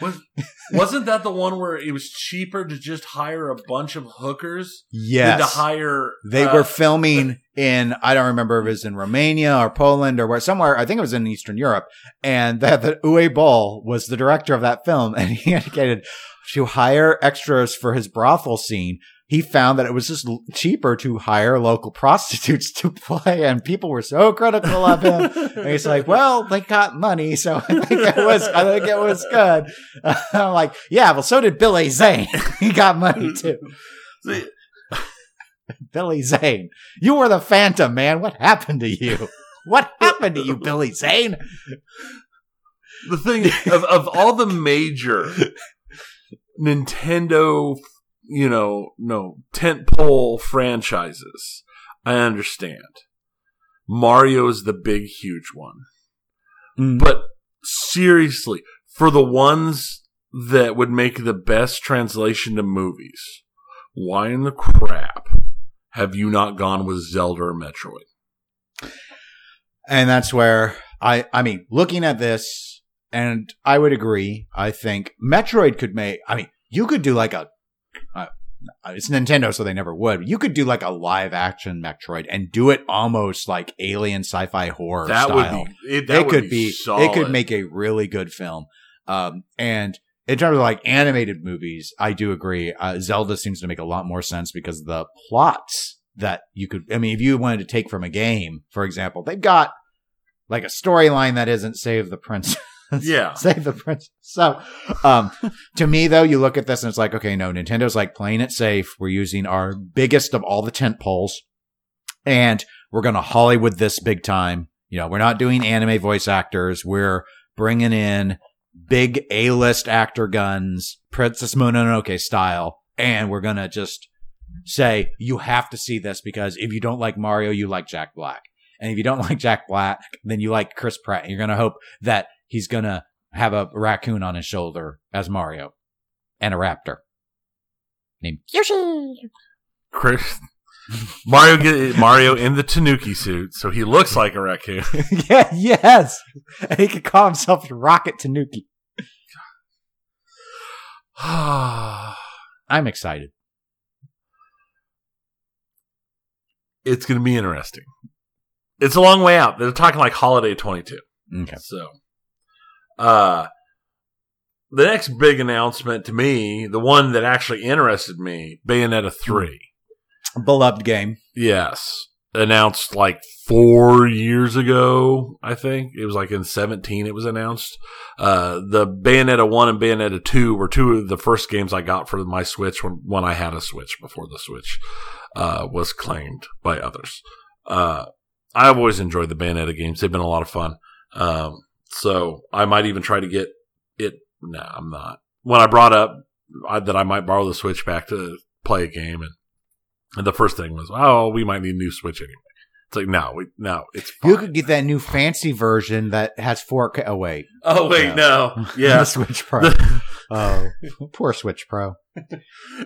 Wasn't that the one where it was cheaper to just hire a bunch of hookers Yes. than to hire? They uh, were filming in I don't remember if it was in Romania or Poland or where somewhere. I think it was in Eastern Europe, and that the Uwe Boll was the director of that film, and he indicated to hire extras for his brothel scene. He found that it was just cheaper to hire local prostitutes to play, and people were so critical of him. And he's like, "Well, they got money, so I think it was. I think it was good." I'm like, "Yeah, well, so did Billy Zane. he got money too." Billy Zane. You were the Phantom, man. What happened to you? What happened to you, Billy Zane? the thing of of all the major Nintendo, you know, no tentpole franchises, I understand. Mario is the big, huge one. Mm. But seriously, for the ones that would make the best translation to movies, why in the crap have you not gone with Zelda or Metroid? And that's where I, I mean, looking at this, and I would agree. I think Metroid could make. I mean, you could do like a. Uh, it's Nintendo, so they never would. You could do like a live action Metroid and do it almost like alien sci-fi horror that style. would be it. That it would could be, solid. it could make a really good film um and in terms of like animated movies i do agree uh, zelda seems to make a lot more sense because the plots that you could i mean if you wanted to take from a game for example they've got like a storyline that isn't save the princess Yeah. save the princess so um to me though you look at this and it's like okay no nintendo's like playing it safe we're using our biggest of all the tent poles and we're going to Hollywood this big time. You know, we're not doing anime voice actors. We're bringing in big A-list actor guns, Princess Mononoke style. and we're gonna just say you have to see this because if you don't like Mario, you like Jack Black, and if you don't like Jack Black, then you like Chris Pratt. And you're gonna hope that he's gonna have a raccoon on his shoulder as Mario and a raptor named Yoshi. Chris Mario get Mario in the Tanuki suit, so he looks like a raccoon. yeah, yes, and he could call himself Rocket Tanuki. I'm excited. it's going to be interesting. It's a long way out. They're talking like holiday 22. Okay. So, uh, the next big announcement to me, the one that actually interested me, Bayonetta 3. Beloved game. Yes. Announced like four years ago, I think. It was like in 17 it was announced. Uh, the Bayonetta 1 and Bayonetta 2 were two of the first games I got for my Switch when, when I had a Switch before the Switch, uh, was claimed by others. Uh, I've always enjoyed the Bayonetta games. They've been a lot of fun. Um, so I might even try to get it. No, I'm not. When I brought up I, that I might borrow the Switch back to play a game and and the first thing was, oh, we might need a new Switch anyway. It's like, no, we, no, it's fine. You could get that new fancy version that has 4K. Oh, wait. oh, wait, Yeah. no. the Yeah. Switch Pro. oh, poor Switch Pro.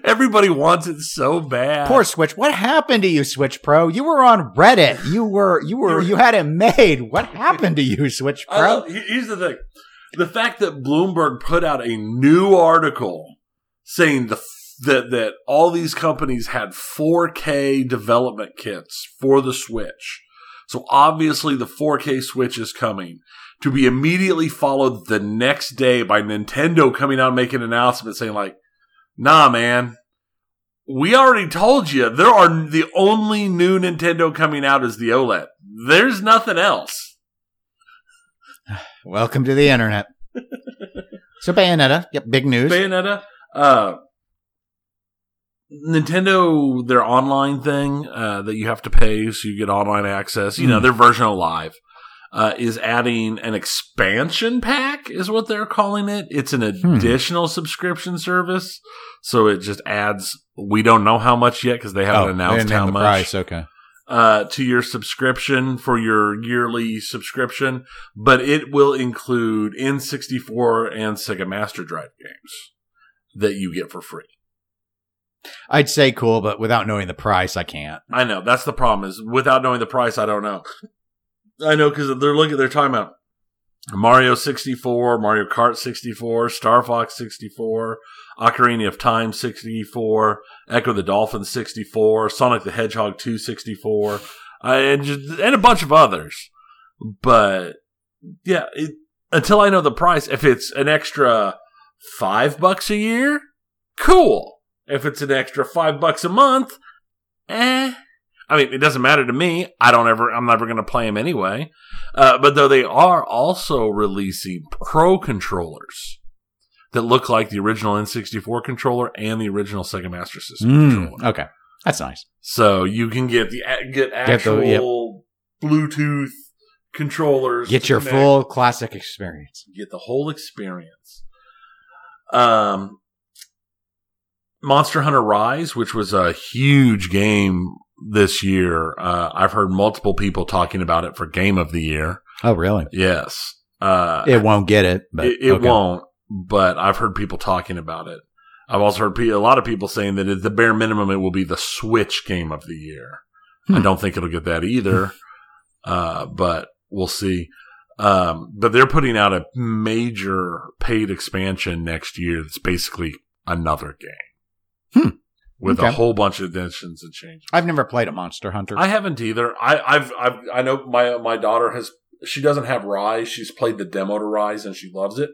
Everybody wants it so bad. Poor Switch. What happened to you, Switch Pro? You were on Reddit. You were, you were, you had it made. What happened to you, Switch Pro? love- here's the thing. The fact that Bloomberg put out a new article saying the that that all these companies had 4K development kits for the Switch. So obviously the 4K Switch is coming to be immediately followed the next day by Nintendo coming out and making an announcement saying like, "Nah, man, we already told you there are the only new Nintendo coming out is the OLED. There's nothing else." Welcome to the internet. so Bayonetta. Yep. Big news. Bayonetta. Uh, Nintendo, their online thing uh, that you have to pay so you get online access. You know, Mm. their version of Live uh, is adding an expansion pack, is what they're calling it. It's an additional subscription service, so it just adds. We don't know how much yet because they haven't Oh, announced didn't how the much price. Okay. uh, to your subscription for your yearly subscription, but it will include N64 and Sega Master Drive games that you get for free. I'd say cool, but without knowing the price, I can't. I know that's the problem is without knowing the price, I don't know. I know because they're looking, they're talking about Mario 64, Mario Kart 64, Star Fox 64, Ocarina of Time 64, Ecco the Dolphin 64, Sonic the Hedgehog 2 64, uh, and just, and a bunch of others. But yeah, it, until I know the price, if it's an extra five bucks a year, cool. If it's an extra five bucks a month, eh. I mean, it doesn't matter to me. I don't ever, I'm never going to play them anyway. Uh, but though they are also releasing pro controllers that look like the original N64 controller and the original Sega Master System Mm, controller. okay. That's nice. So you can get the get actual yep. Bluetooth controllers. Get your connect. full classic experience. get the whole experience. Um, Monster Hunter Rise, which was a huge game this year. Uh, I've heard multiple people talking about it for Game of the Year. Oh, really? Yes. Uh, It won't get it, but it, it okay. won't, but I've heard people talking about it. I've also heard a lot of people saying that at the bare minimum, it will be the Switch game of the year. I Hmm. don't think it'll get that either, uh, but we'll see. Um, but they're putting out a major paid expansion next year that's basically another game Hmm. With a whole bunch of additions and changes. I've never played a Monster Hunter. I haven't either. I, I've, I've, I know my my daughter has. She doesn't have Rise. She's played the demo to Rise and she loves it.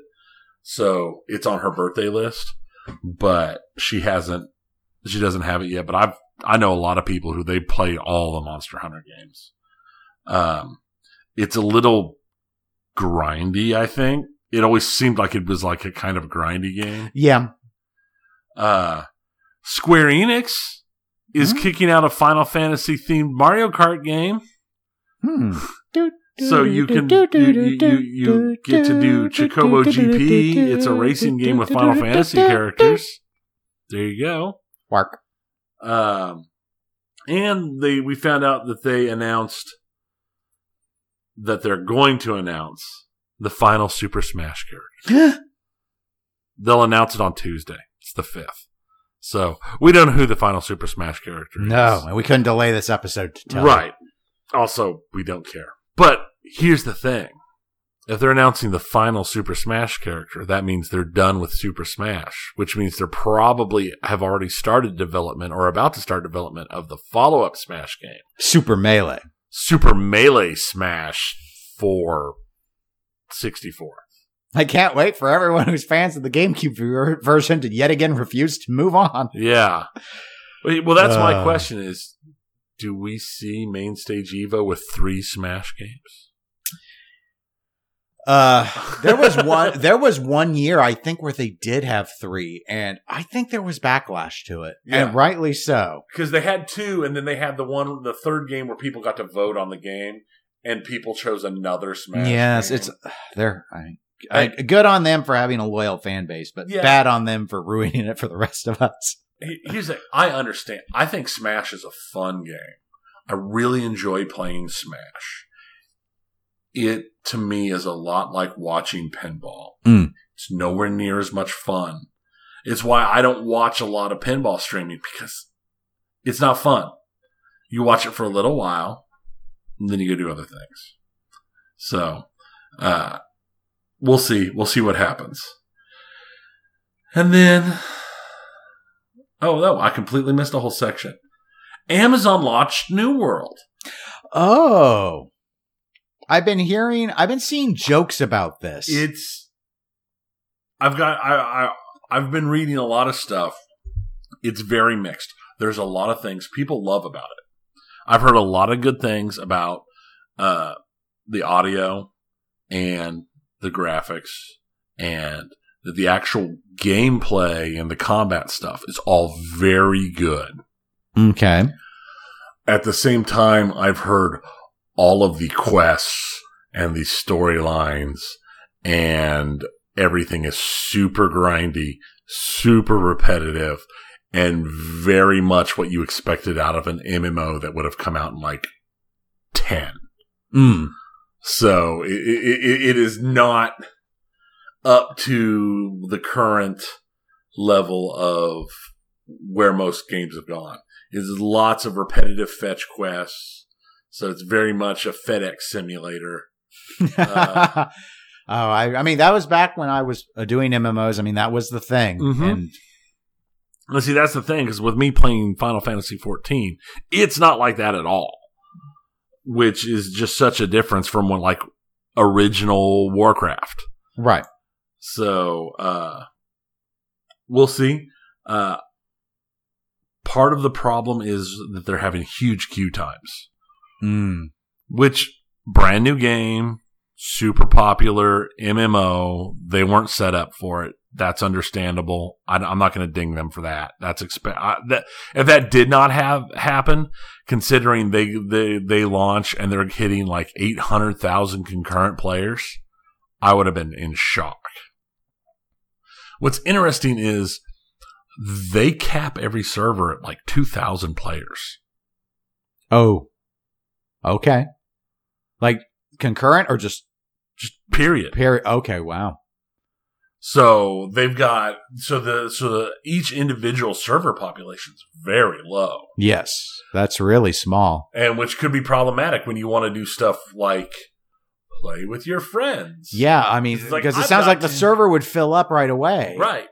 So it's on her birthday list, but she hasn't. She doesn't have it yet. But I've I know a lot of people who they play all the Monster Hunter games. Um, it's a little grindy. I think it always seemed like it was like a kind of grindy game. yeah. Uh, Square Enix is Hmm. kicking out a Final Fantasy themed Mario Kart game. Hmm. So you can you, you, you, you get to do Chocobo GP. It's a racing game with Final Fantasy characters. There you go. Work. Um, and they we found out that they announced that they're going to announce the final Super Smash character. They'll announce it on Tuesday. It's the fifth. So we don't know who the final Super Smash character is. no, and we couldn't delay this episode to tell. Right. Also, we don't care. But here's the thing. If they're announcing the final Super Smash character, that means they're done with Super Smash, which means they're probably have already started development or about to start development of the follow up Smash game, Super Melee. Super Melee Smash for 64. I can't wait for everyone who's fans of the GameCube version to yet again refuse to move on. Yeah. Well, that's my Uh. question is do we see Main Stage Evo with three Smash games? Uh, there was one. There was one year I think where they did have three, and I think there was backlash to it, Yeah. and rightly so. because they had two, and then they had the one, the third game where people got to vote on the game, and people chose another Smash. yes, game. it's they're I, I, good on them for having a loyal fan base, but Yeah. bad on them for ruining it for the rest of us. He- Here's the, I understand. I think Smash is a fun game. I really enjoy playing Smash. It to me is a lot like watching pinball. Mm. It's nowhere near as much fun. It's why I don't watch a lot of pinball streaming because it's not fun. You watch it for a little while, and then you go do other things. So, uh, we'll see. We'll see what happens. And then, oh no, I completely missed a whole section. Amazon launched New World. Oh, I've been hearing, I've been seeing jokes about this. It's I've got I, I I've been reading a lot of stuff. It's very mixed. There's a lot of things people love about it. I've heard a lot of good things about uh the audio and the graphics and the, the actual gameplay and the combat stuff is all very good. okay. At the same time, I've heard all of the quests and the storylines and everything is super grindy, super repetitive, and very much what you expected out of an MMO that would have come out in like 10. Mm. So it, it, it is not up to the current level of where most games have gone. It's lots of repetitive fetch quests. So it's very much a FedEx simulator. Uh, oh, I, I mean, that was back when I was uh, doing MMOs. I mean, that was the thing. Mhm. And Let's see, that's the thing, because with me playing Final Fantasy XIV, it's not like that at all. Which is just such a difference from when like original Warcraft. right. So uh we'll see. Uh part of the problem is that they're having huge queue times, Mm. which brand new game, super popular MMO, they weren't set up for it. That's understandable. I, am not going to ding them for that. That's expe- I, that if that did not have happen, considering they they they launch and they're hitting like 800,000 concurrent players, I would have been in shock. What's interesting is they cap every server at like 2,000 players. Oh, okay. Like concurrent or just Just period. period? Okay. Wow. So they've got so the so the each individual server population is very low, Yes. That's really small. and which could be problematic when you want to do stuff like play with your friends. Yeah. I mean, It's like, because it I've sounds like the server would fill up right away. right.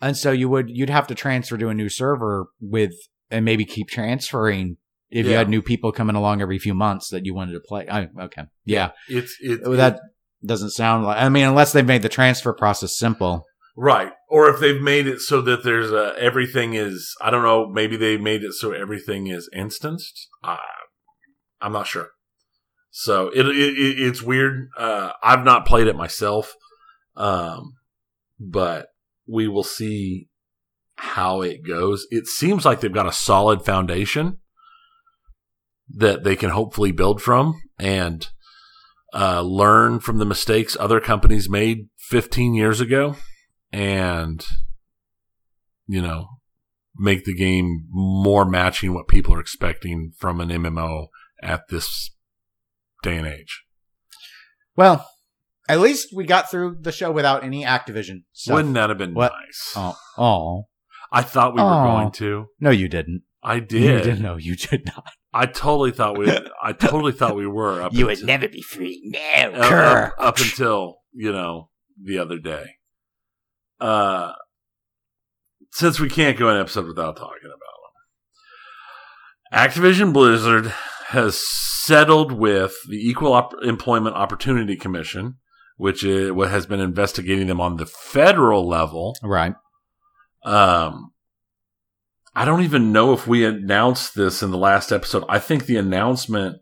And so you would, you'd have to transfer to a new server with, and maybe keep transferring if you had new people coming along every few months that you wanted to play. I, okay. Yeah. It's it, that doesn't sound like, I mean, unless they've made the transfer process simple. right. Or if they've made it so that there's a everything is I don't know maybe they made it so everything is instanced. Uh, I'm not sure. So it, it, it it's weird. Uh, I've not played it myself, um, but we will see how it goes. It seems like they've got a solid foundation that they can hopefully build from and uh, learn from the mistakes other companies made 15 years ago, and you know make the game more matching what people are expecting from an MMO at this day and age. Well, at least we got through the show without any Activision stuff. Wouldn't that have been What? nice? Oh, oh, I thought we were going to. no, you didn't. I You did. didn't. No, you did not. I totally thought we. I totally thought we were. Up You would never be free. No, up, up, up until you know the other day. Uh, since we can't go an episode without talking about them, Activision Blizzard has settled with the Equal Op- Employment Opportunity Commission, which is, what has been investigating them on the federal level. Right. Um, I don't even know if we announced this in the last episode. I think the announcement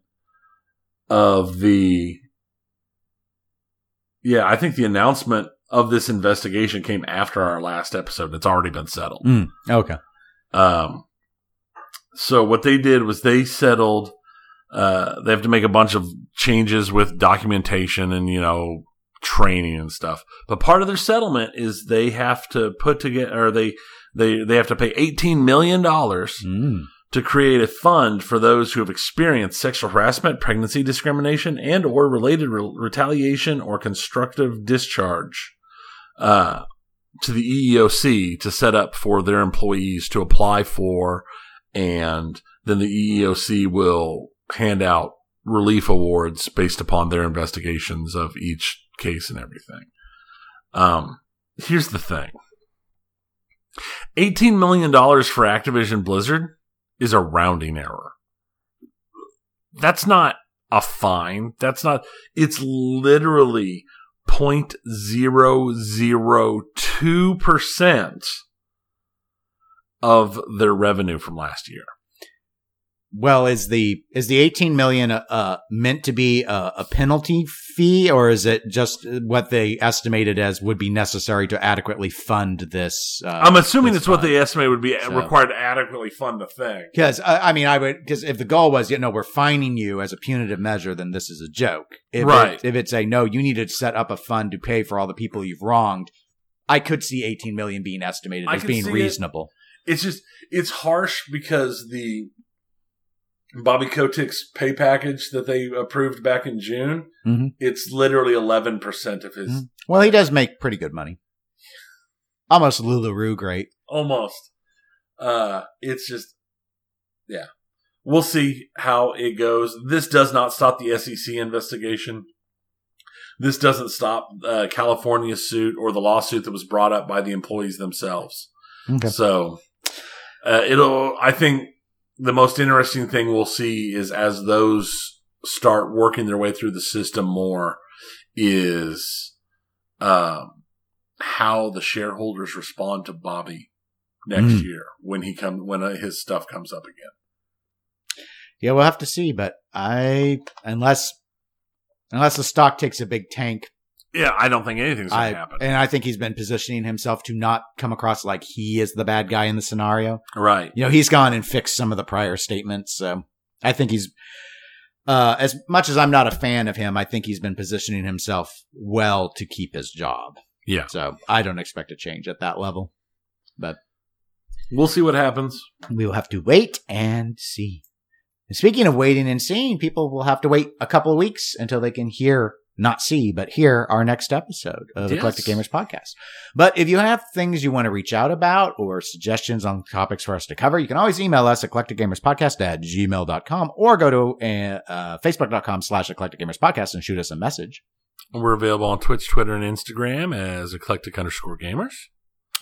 of the yeah, I think the announcement of this investigation came after our last episode. It's already been settled. Mm, okay. Um, so what they did was they settled. Uh, they have to make a bunch of changes with documentation and you know training and stuff. But part of their settlement is they have to put together, or they they they have to pay eighteen million dollars Mm. to create a fund for those who have experienced sexual harassment, pregnancy discrimination, and or related re- retaliation or constructive discharge uh, to the EEOC to set up for their employees to apply for, and then the EEOC will hand out relief awards based upon their investigations of each case and everything. Um, here's the thing. $18 million for Activision Blizzard is a rounding error. That's not a fine. That's not, it's literally 0.002% of their revenue from last year. Well, is the is the eighteen million uh, meant to be a, a penalty fee, or is it just what they estimated as would be necessary to adequately fund this? Uh, I'm assuming this it's what they estimate would be So- required to adequately fund the thing. Because uh, I mean, I would because if the goal was, you know, we're fining you as a punitive measure, then this is a joke. If Right. It, if it's a no, you need to set up a fund to pay for all the people you've wronged. I could see 18 million being estimated I as being see it. reasonable. It's just it's harsh because the Bobby Kotick's pay package that they approved back in June, Mhm. it's literally eleven percent of his Mhm. Well, he does make pretty good money. Almost LuLaRoe great. almost. Uh it's just yeah. We'll see how it goes. This does not stop the SEC investigation. This doesn't stop uh, California's suit or the lawsuit that was brought up by the employees themselves. Okay. So uh, it'll. I think the most interesting thing we'll see is as those start working their way through the system more is um, how the shareholders respond to Bobby next Mm. year when he comes when uh, his stuff comes up again. Yeah, we'll have to see, but I unless unless the stock takes a big tank, Yeah, I don't think anything's going to happen. and I think he's been positioning himself to not come across like he is the bad guy in the scenario. right. You know, he's gone and fixed some of the prior statements. So I think he's uh as much as I'm not a fan of him, I think he's been positioning himself well to keep his job. Yeah. So I don't expect a change at that level. But We'll see what happens. we will have to wait and see. And speaking of waiting and seeing, people will have to wait a couple of weeks until they can hear, not see, but hear our next episode of the Yes. Eclectic Gamers podcast. But if you have things you want to reach out about or suggestions on topics for us to cover, you can always email us eclecticgamerspodcast at gmail.com or go to uh, uh, facebook.com slash eclectic gamers podcast and shoot us a message. We're available on Twitch, Twitter, and Instagram as eclectic underscore gamers.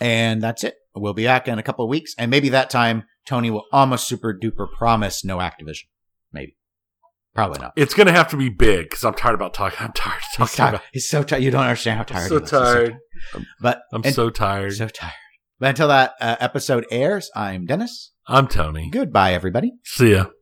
And that's it. We'll be back in a couple of weeks. And maybe that time, Tony will almost super duper promise no Activision. Maybe. Probably not. It's going to have to be big because I'm tired about talking. I'm tired of talking tired. about. He's so tired. You don't understand how tired. I'm tired so he is. He's tired. But I'm and- so tired. so tired. But until that uh, episode airs, I'm Dennis. I'm Tony. Goodbye, everybody. See ya.